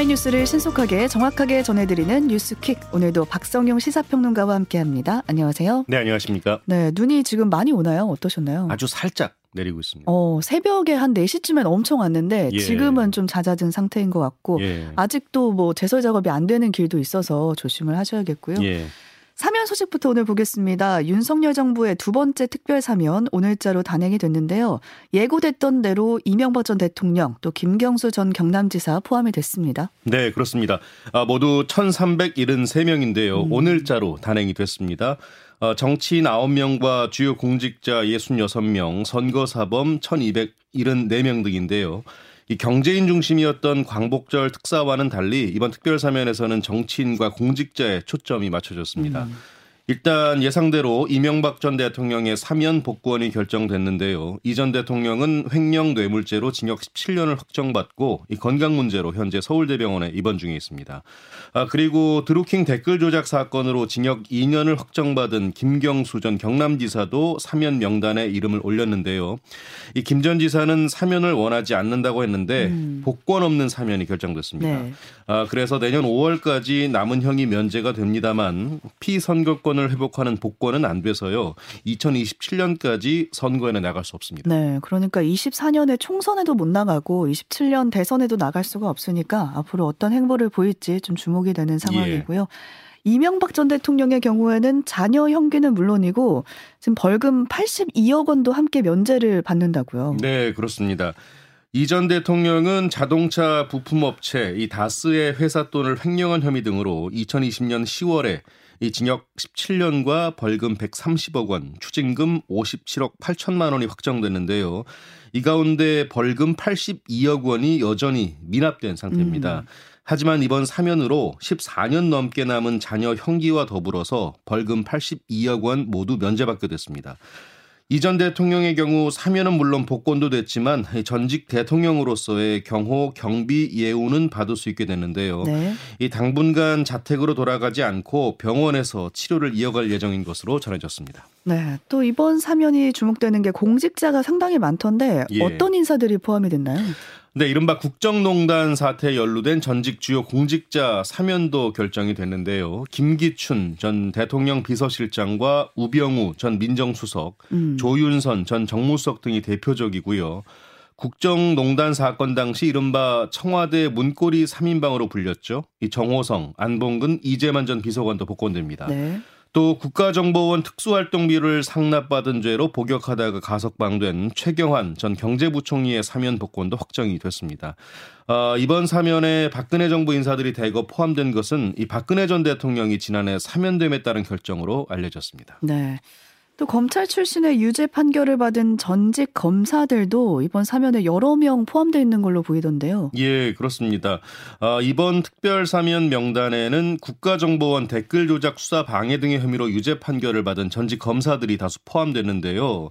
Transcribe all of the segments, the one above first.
오마이뉴스를 신속하게 정확하게 전해드리는 뉴스킥. 오늘도 박성용 시사평론가와 함께합니다. 안녕하세요. 네, 안녕하십니까. 네, 눈이 지금 많이 오나요? 어떠셨나요? 아주 살짝 내리고 있습니다. 어, 새벽에 한 4시쯤엔 엄청 왔는데 예. 지금은 좀 잦아든 상태인 것 같고 예. 아직도 뭐 제설 작업이 안 되는 길도 있어서 조심을 하셔야겠고요. 예. 사면 소식부터 오늘 보겠습니다. 윤석열 정부의 두 번째 특별 사면 오늘자로 단행이 됐는데요. 예고됐던 대로 이명박 전 대통령 또 김경수 전 경남지사 포함이 됐습니다. 네, 그렇습니다. 아, 모두 1,373명인데요. 음. 오늘자로 단행이 됐습니다. 어, 정치인 9명과 주요 공직자 66명, 선거사범 1,274명 등인데요. 이 경제인 중심이었던 광복절 특사와는 달리 이번 특별 사면에서는 정치인과 공직자에 초점이 맞춰졌습니다. 음. 일단 예상대로 이명박 전 대통령의 사면 복권이 결정됐는데요. 이 전 대통령은 횡령 뇌물죄로 징역 17년을 확정받고 이 건강 문제로 현재 서울대병원에 입원 중에 있습니다. 아 그리고 드루킹 댓글 조작 사건으로 징역 2년을 확정받은 김경수 전 경남지사도 사면 명단에 이름을 올렸는데요. 이 김 전 지사는 사면을 원하지 않는다고 했는데 음. 복권 없는 사면이 결정됐습니다. 네. 아, 그래서 내년 5월까지 남은 형이 면제가 됩니다만 피선거권 을 회복하는 복권은 안 돼서요. 2027년까지 선거에는 나갈 수 없습니다. 네, 그러니까 24년에 총선에도 못 나가고 27년 대선에도 나갈 수가 없으니까 앞으로 어떤 행보를 보일지 좀 주목이 되는 상황이고요. 이명박 전 대통령의 경우에는 자녀 형기는 물론이고 지금 벌금 82억 원도 함께 면제를 받는다고요. 네, 그렇습니다. 이 전 대통령은 자동차 부품업체 이 다스의 회사 돈을 횡령한 혐의 등으로 2020년 10월에 이 징역 17년과 벌금 130억 원, 추징금 57억 8천만 원이 확정됐는데요. 이 가운데 벌금 82억 원이 여전히 미납된 상태입니다. 음. 하지만 이번 사면으로 14년 넘게 남은 자녀 형기와 더불어서 벌금 82억 원 모두 면제받게 됐습니다. 이전 대통령의 경우 사면은 물론 복권도 됐지만 전직 대통령으로서의 경호 경비 예우는 받을 수 있게 됐는데요. 네. 이 당분간 자택으로 돌아가지 않고 병원에서 치료를 이어갈 예정인 것으로 전해졌습니다. 네. 또 이번 사면이 주목되는 게 공직자가 상당히 많던데 예. 어떤 인사들이 포함이 됐나요? 네, 이른바 국정농단 사태에 연루된 전직 주요 공직자 사면도 결정이 됐는데요. 김기춘 전 대통령 비서실장과 우병우 전 민정수석, 음. 조윤선 전 정무수석 등이 대표적이고요. 국정농단 사건 당시 이른바 청와대 문고리 3인방으로 불렸죠. 이 정호성, 안봉근, 이재만 전 비서관도 복권됩니다. 네. 또 국가정보원 특수활동비를 상납받은 죄로 복역하다가 가석방된 최경환 전 경제부총리의 사면 복권도 확정이 됐습니다. 어, 이번 사면에 박근혜 정부 인사들이 대거 포함된 것은 이 박근혜 전 대통령이 지난해 사면됨에 따른 결정으로 알려졌습니다. 네. 또 검찰 출신의 유죄 판결을 받은 전직 검사들도 이번 사면에 여러 명 포함되어 있는 걸로 보이던데요. 예, 그렇습니다. 아, 이번 특별 사면 명단에는 국가정보원 댓글 조작 수사 방해 등의 혐의로 유죄 판결을 받은 전직 검사들이 다수 포함됐는데요.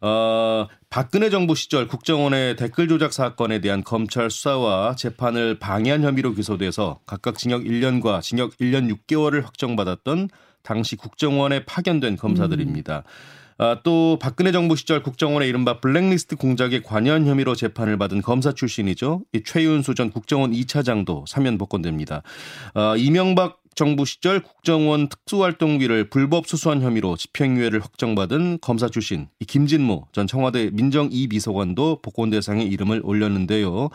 어, 박근혜 정부 시절 국정원의 댓글 조작 사건에 대한 검찰 수사와 재판을 방해한 혐의로 기소돼서 각각 징역 1년과 징역 1년 6개월을 확정받았던 당시 국정원에 파견된 검사들입니다. 아, 또 박근혜 정부 시절 국정원의 이른바 블랙리스트 공작에 관여한 혐의로 재판을 받은 검사 출신이죠. 이 최윤수 전 국정원 2차장도 사면 복권됩니다. 아, 이명박 정부 시절 국정원 특수활동비를 불법 수수한 혐의로 집행유예를 확정받은 검사 출신 이 김진모 전 청와대 민정 2비서관도 복권 대상에 이름을 올렸는데요.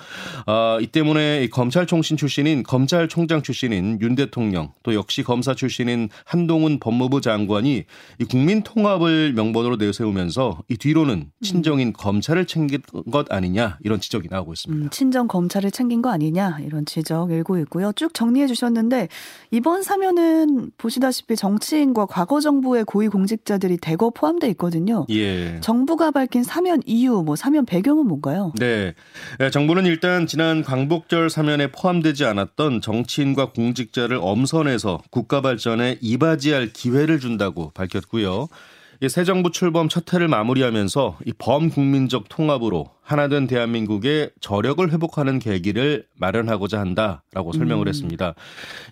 아, 이 때문에 이 검찰총신 출신인 검찰총장 출신인 윤 대통령 또 역시 검사 출신인 한동훈 법무부 장관이 이 국민 통합을 명분으로 내세우면서 이 뒤로는 친정인 검찰을 챙긴 것 아니냐 이런 지적이 나오고 있습니다. 음, 친정 검찰을 챙긴 거 아니냐 이런 지적 일고 있고요. 쭉 정리해 주셨는데 이번 사면은 보시다시피 정치인과 과거 정부의 고위 공직자들이 대거 포함돼 있거든요. 예. 정부가 밝힌 사면 이유, 뭐 사면 배경은 뭔가요? 네. 네, 정부는 일단 지난 광복절 사면에 포함되지 않았던 정치인과 공직자를 엄선해서 국가 발전에 이바지할 기회를 준다고 밝혔고요. 이새 정부 출범 첫 해를 마무리하면서 이 범국민적 통합으로 하나된 대한민국의 저력을 회복하는 계기를 마련하고자 한다라고 설명을 음. 했습니다.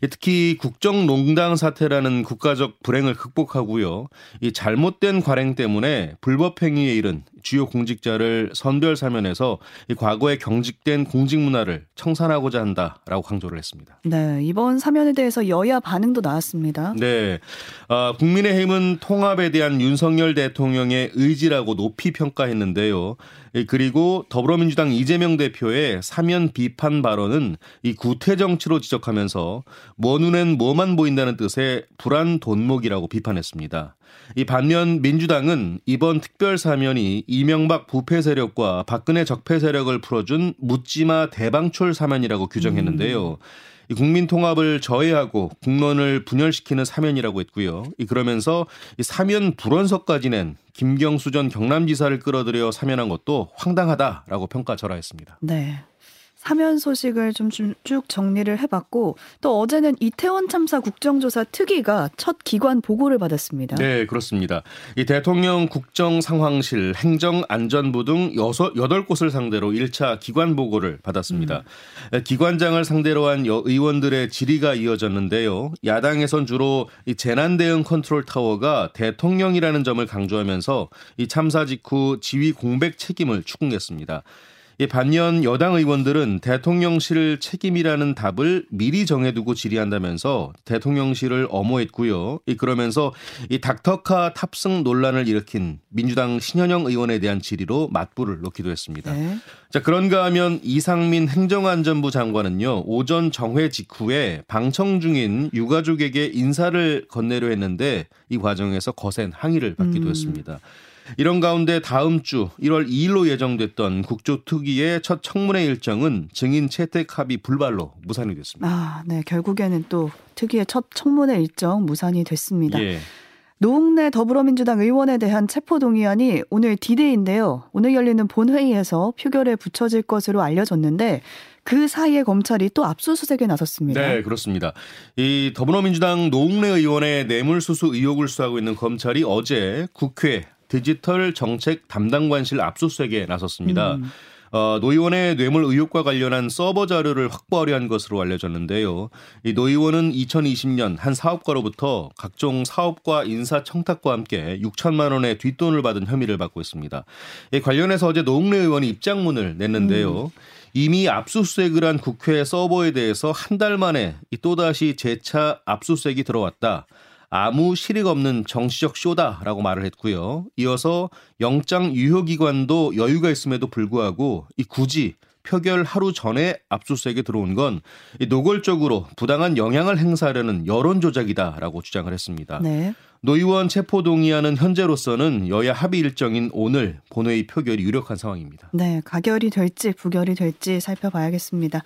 특히 국정농단 사태라는 국가적 불행을 극복하고요. 이 잘못된 관행 때문에 불법 행위에 이른 주요 공직자를 선별 사면에서 이 과거에 경직된 공직 문화를 청산하고자 한다라고 강조를 했습니다. 네, 이번 사면에 대해서 여야 반응도 나왔습니다. 네, 아, 국민의힘은 통합에 대한 윤석열 대통령의 의지라고 높이 평가했는데요. 그리고 더불어민주당 이재명 대표의 사면 비판 발언은 이 구태 정치로 지적하면서 뭐 눈엔 뭐만 보인다는 뜻의 불안 돈목이라고 비판했습니다. 이 반면 민주당은 이번 특별 사면이 이명박 부패 세력과 박근혜 적폐 세력을 풀어준 묻지마 대방출 사면이라고 규정했는데요. 음. 이 국민 통합을 저해하고 국론을 분열시키는 사면이라고 했고요. 이 그러면서 이 사면 불원서까지 낸 김경수 전 경남지사를 끌어들여 사면한 것도 황당하다라고 평가절하했습니다. 네. 사면 소식을 좀 쭉 정리를 해봤고 또 어제는 이태원 참사 국정조사 특위가 첫 기관 보고를 받았습니다. 네, 그렇습니다. 이 대통령 국정상황실, 행정안전부 등 여섯 여덟 곳을 상대로 1차 기관 보고를 받았습니다. 음. 기관장을 상대로 한 의원들의 질의가 이어졌는데요. 야당에선 주로 이 재난 대응 컨트롤 타워가 대통령이라는 점을 강조하면서 이 참사 직후 지휘 공백 책임을 추궁했습니다. 반면 여당 의원들은 대통령실 책임이라는 답을 미리 정해두고 질의한다면서 대통령실을 엄호했고요. 그러면서 이 닥터카 탑승 논란을 일으킨 민주당 신현영 의원에 대한 질의로 맞불을 놓기도 했습니다. 네. 자 그런가 하면 이상민 행정안전부 장관은요 오전 정회 직후에 방청 중인 유가족에게 인사를 건네려 했는데 이 과정에서 거센 항의를 받기도 음. 했습니다. 이런 가운데 다음 주 1월 2일로 예정됐던 국조특위의 첫 청문회 일정은 증인 채택 합의 불발로 무산이 됐습니다. 아, 네. 결국에는 또 특위의 첫 청문회 일정 무산이 됐습니다. 예. 노웅래 더불어민주당 의원에 대한 체포동의안이 오늘 디데이인데요. 오늘 열리는 본회의에서 표결에 붙여질 것으로 알려졌는데 그 사이에 검찰이 또 압수수색에 나섰습니다. 네, 그렇습니다. 이 더불어민주당 노웅래 의원의 뇌물수수 의혹을 수사하고 있는 검찰이 어제 국회 디지털 정책 담당관실 압수수색에 나섰습니다. 음. 어, 노 의원의 뇌물 의혹과 관련한 서버 자료를 확보하려 한 것으로 알려졌는데요. 이 노 의원은 2020년 한 사업가로부터 각종 사업과 인사 청탁과 함께 6천만 원의 뒷돈을 받은 혐의를 받고 있습니다. 이 관련해서 어제 노웅래 의원이 입장문을 냈는데요. 음. 이미 압수수색을 한 국회 서버에 대해서 한 달 만에 또다시 재차 압수수색이 들어왔다. 아무 실익 없는 정치적 쇼다라고 말을 했고요. 이어서 영장 유효기관도 여유가 있음에도 불구하고 이 굳이 표결 하루 전에 압수수색에 들어온 건 노골적으로 부당한 영향을 행사하려는 여론 조작이다라고 주장을 했습니다. 네. 노 의원 체포 동의안은 현재로서는 여야 합의 일정인 오늘 본회의 표결이 유력한 상황입니다. 네, 가결이 될지 부결이 될지 살펴봐야겠습니다.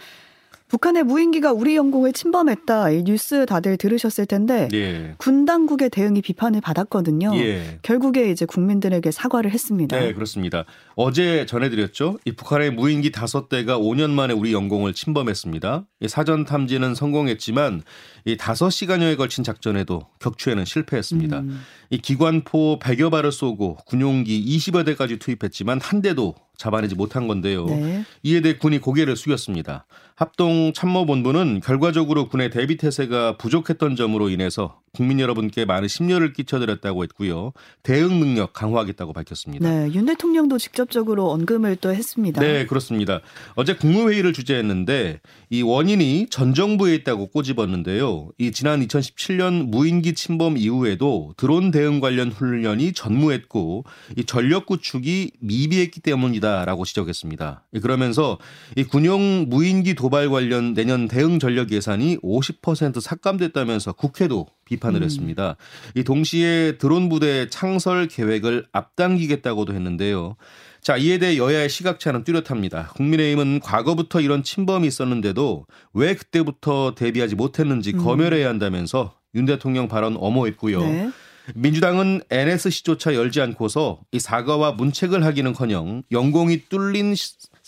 북한의 무인기가 우리 영공을 침범했다. 이 뉴스 다들 들으셨을 텐데 예. 군 당국의 대응이 비판을 받았거든요. 예. 결국에 이제 국민들에게 사과를 했습니다. 네, 그렇습니다. 어제 전해드렸죠. 이 북한의 무인기 다섯 대가 5년 만에 우리 영공을 침범했습니다. 사전 탐지는 성공했지만 이 5시간여에 걸친 작전에도 격추에는 실패했습니다. 음. 이 기관포 100여 발을 쏘고 군용기 20여 대까지 투입했지만 한 대도 잡아내지 못한 건데요. 네. 이에 대해 군이 고개를 숙였습니다. 합동 참모본부는 결과적으로 군의 대비 태세가 부족했던 점으로 인해서 국민 여러분께 많은 심려를 끼쳐드렸다고 했고요. 대응 능력 강화하겠다고 밝혔습니다. 네, 윤 대통령도 직접적으로 언급을 또 했습니다. 네, 그렇습니다. 어제 국무회의를 주재했는데 이 원인이 전 정부에 있다고 꼬집었는데요. 이 지난 2017년 무인기 침범 이후에도 드론 대응 관련 훈련이 전무했고 이 전력 구축이 미비했기 때문이다라고 지적했습니다. 그러면서 이 군용 무인기 도발 관련 내년 대응 전력 예산이 50% 삭감됐다면서 국회도 비판을 음. 했습니다. 이 동시에 드론 부대 창설 계획을 앞당기겠다고도 했는데요. 자, 이에 대해 여야의 시각차는 뚜렷합니다. 국민의힘은 과거부터 이런 침범이 있었는데도 왜 그때부터 대비하지 못했는지 음. 검열해야 한다면서 윤 대통령 발언 엄호했고요. 네. 민주당은 NSC조차 열지 않고서 이 사과와 문책을 하기는커녕 영공이 뚫린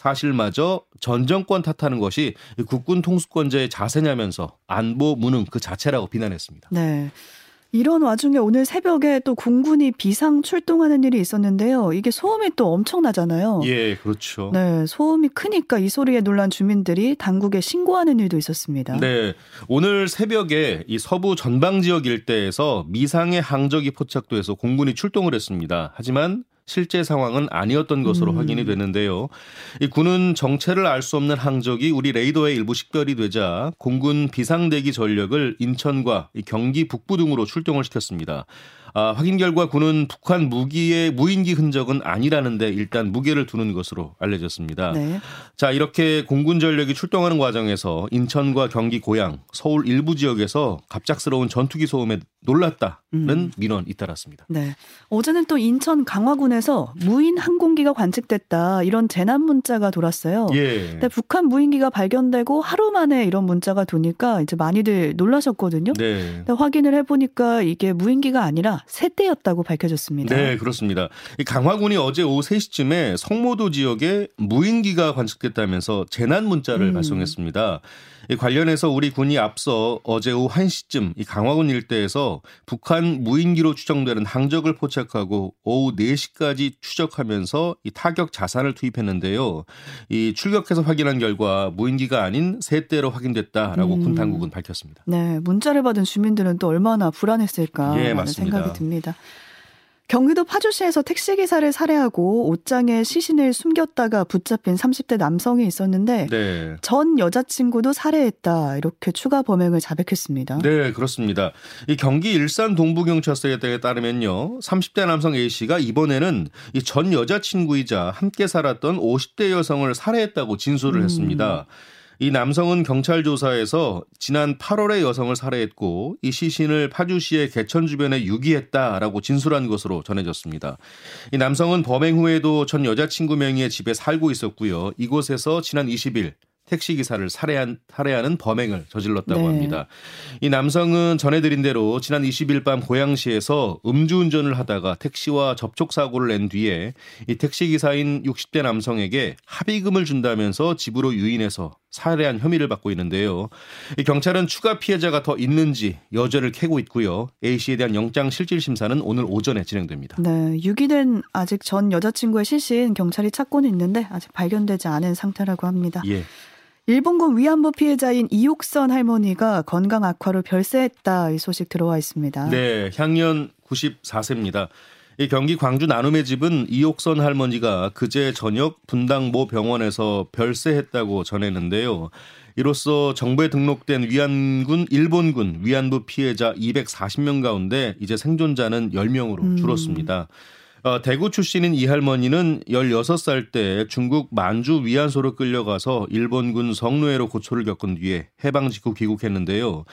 사실마저 전 정권 탓하는 것이 국군 통수권자의 자세냐면서 안보 무능 그 자체라고 비난했습니다. 네. 이런 와중에 오늘 새벽에 또 공군이 비상 출동하는 일이 있었는데요. 이게 소음이 또 엄청나잖아요. 예, 그렇죠. 네, 소음이 크니까 이 소리에 놀란 주민들이 당국에 신고하는 일도 있었습니다. 네, 오늘 새벽에 이 서부 전방 지역 일대에서 미상의 항적이 포착돼서 공군이 출동을 했습니다. 하지만 실제 상황은 아니었던 것으로 음. 확인이 됐는데요. 이 군은 정체를 알 수 없는 항적이 우리 레이더에 일부 식별이 되자 공군 비상대기 전력을 인천과 경기 북부 등으로 출동을 시켰습니다. 아, 확인 결과 군은 북한 무기의 무인기 흔적은 아니라는데 일단 무게를 두는 것으로 알려졌습니다. 네. 자, 이렇게 공군 전력이 출동하는 과정에서 인천과 경기 고양, 서울 일부 지역에서 갑작스러운 전투기 소음에 놀랐다는 음. 민원이 잇따랐습니다. 네. 어제는 또 인천 강화군에서 무인 항공기가 관측됐다 이런 재난 문자가 돌았어요. 예. 근데 북한 무인기가 발견되고 하루 만에 이런 문자가 도니까 이제 많이들 놀라셨거든요. 네. 근데 확인을 해보니까 이게 무인기가 아니라 새떼였다고 밝혀졌습니다. 네, 그렇습니다. 강화군이 어제 오후 3시쯤에 성모도 지역에 무인기가 관측됐다면서 재난 문자를 음. 발송했습니다. 관련해서 우리 군이 앞서 어제 오후 1시쯤 이 강화군 일대에서 북한 무인기로 추정되는 항적을 포착하고 오후 4시까지 추적하면서 이 타격 자산을 투입했는데요. 이 출격해서 확인한 결과 무인기가 아닌 세 대로 확인됐다라고 음. 군 당국은 밝혔습니다. 네, 문자를 받은 주민들은 또 얼마나 불안했을까 예, 하는 생각이 듭니다. 경기도 파주시에서 택시기사를 살해하고 옷장에 시신을 숨겼다가 붙잡힌 30대 남성이 있었는데 네. 전 여자친구도 살해했다 이렇게 추가 범행을 자백했습니다. 네 그렇습니다. 이 경기 일산 동부경찰서에 따르면요 30대 남성 A씨가 이번에는 이 전 여자친구이자 함께 살았던 50대 여성을 살해했다고 진술을 음. 했습니다. 이 남성은 경찰 조사에서 지난 8월에 여성을 살해했고 이 시신을 파주시의 개천 주변에 유기했다라고 진술한 것으로 전해졌습니다. 이 남성은 범행 후에도 전 여자친구 명의의 집에 살고 있었고요. 이곳에서 지난 20일 택시 기사를 살해한 살해하는 범행을 저질렀다고 네. 합니다. 이 남성은 전해드린 대로 지난 20일 밤 고양시에서 음주운전을 하다가 택시와 접촉 사고를 낸 뒤에 이 택시 기사인 60대 남성에게 합의금을 준다면서 집으로 유인해서 살해한 혐의를 받고 있는데요. 이 경찰은 추가 피해자가 더 있는지 여죄를 캐고 있고요. A 씨에 대한 영장 실질 심사는 오늘 오전에 진행됩니다. 네, 유기된 아직 전 여자친구의 시신 경찰이 찾고는 있는데 아직 발견되지 않은 상태라고 합니다. 예. 일본군 위안부 피해자인 이옥선 할머니가 건강 악화로 별세했다 이 소식 들어와 있습니다. 네, 향년 94세입니다. 이 경기 광주 나눔의 집은 이옥선 할머니가 그제 저녁 분당 모 병원에서 별세했다고 전했는데요. 이로써 정부에 등록된 위안군 일본군 위안부 피해자 240명 가운데 이제 생존자는 10명으로 줄었습니다. 음. 어, 대구 출신인 이 할머니는 16살 때 중국 만주 위안소로 끌려가서 일본군 성노예로 고초를 겪은 뒤에 해방 직후 귀국했는데요.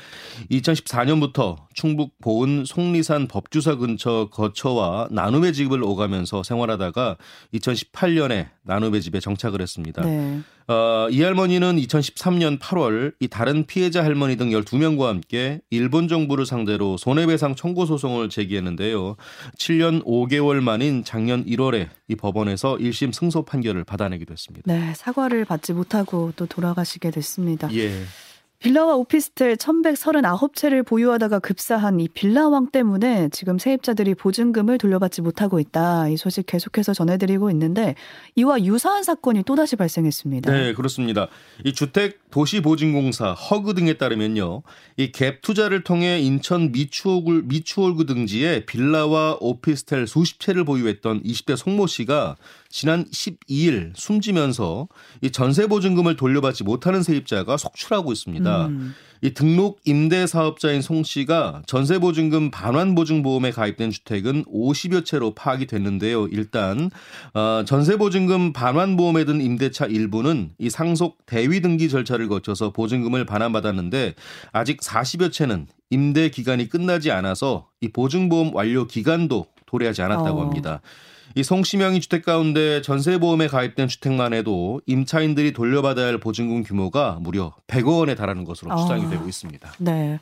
2014년부터 충북 보은 속리산 법주사 근처 거처와 나눔의 집을 오가면서 생활하다가 2018년에 나눔의 집에 정착을 했습니다. 네. 어, 이 할머니는 2013년 8월 이 다른 피해자 할머니 등 12명과 함께 일본 정부를 상대로 손해배상 청구 소송을 제기했는데요. 7년 5개월 만인 작년 1월에 이 법원에서 1심 승소 판결을 받아내기도 했습니다. 네, 사과를 받지 못하고 또 돌아가시게 됐습니다. 예. 빌라와 오피스텔 1139채를 보유하다가 급사한 이 빌라왕 때문에 지금 세입자들이 보증금을 돌려받지 못하고 있다. 이 소식 계속해서 전해드리고 있는데 이와 유사한 사건이 또다시 발생했습니다. 네, 그렇습니다. 이 주택 도시보증공사 허그 등에 따르면요. 이 갭 투자를 통해 인천 미추홀구, 미추홀구 등지에 빌라와 오피스텔 수십 채를 보유했던 20대 송모 씨가 지난 12일 숨지면서 이 전세 보증금을 돌려받지 못하는 세입자가 속출하고 있습니다. 음. 이 등록 임대 사업자인 송 씨가 전세 보증금 반환 보증 보험에 가입된 주택은 50여 채로 파악이 됐는데요. 일단 어, 전세 보증금 반환 보험에 든 임대차 일부는 이 상속 대위 등기 절차를 거쳐서 보증금을 반환받았는데 아직 40여 채는 임대 기간이 끝나지 않아서 이 보증보험 완료 기간도 도래하지 않았다고 어. 합니다. 이 송시명이 주택 가운데 전세보험에 가입된 주택만 해도 임차인들이 돌려받아야 할 보증금 규모가 무려 100억 원에 달하는 것으로 추정이 아, 되고 있습니다. 네.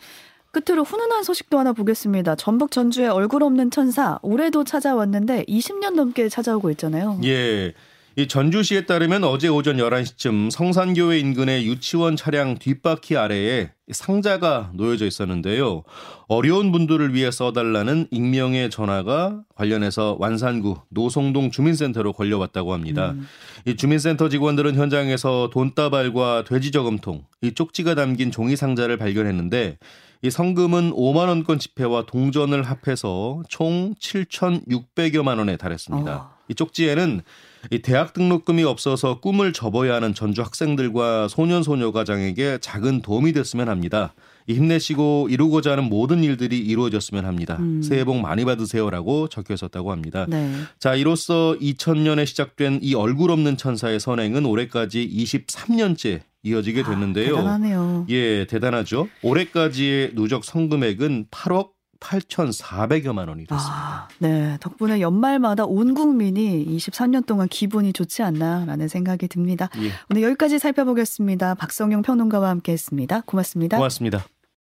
끝으로 훈훈한 소식도 하나 보겠습니다. 전북 전주의 얼굴 없는 천사 올해도 찾아왔는데 20년 넘게 찾아오고 있잖아요. 예. 이 전주시에 따르면 어제 오전 11시쯤 성산교회 인근의 유치원 차량 뒷바퀴 아래에 상자가 놓여져 있었는데요. 어려운 분들을 위해 써달라는 익명의 전화가 관련해서 완산구 노송동 주민센터로 걸려왔다고 합니다. 음. 이 주민센터 직원들은 현장에서 돈다발과 돼지 저금통, 이 쪽지가 담긴 종이 상자를 발견했는데 이 성금은 5만 원권 지폐와 동전을 합해서 총 7,600여만 원에 달했습니다. 어. 이 쪽지에는 이 대학 등록금이 없어서 꿈을 접어야 하는 전주 학생들과 소년 소녀 가장에게 작은 도움이 됐으면 합니다. 힘내시고 이루고자 하는 모든 일들이 이루어졌으면 합니다. 음. 새해 복 많이 받으세요라고 적혀 있었다고 합니다. 네. 자, 이로써 2000년에 시작된 이 얼굴 없는 천사의 선행은 올해까지 23년째 이어지게 아, 됐는데요. 아, 대단하네요. 예, 대단하죠. 올해까지의 누적 성금액은 8억 8,400여만 원이 됐습니다. 아, 네. 덕분에 연말마다 온 국민이 23년 동안 기분이 좋지 않나라는 생각이 듭니다. 예. 오늘 여기까지 살펴보겠습니다. 박성용 평론가와 함께 했습니다. 고맙습니다. 고맙습니다.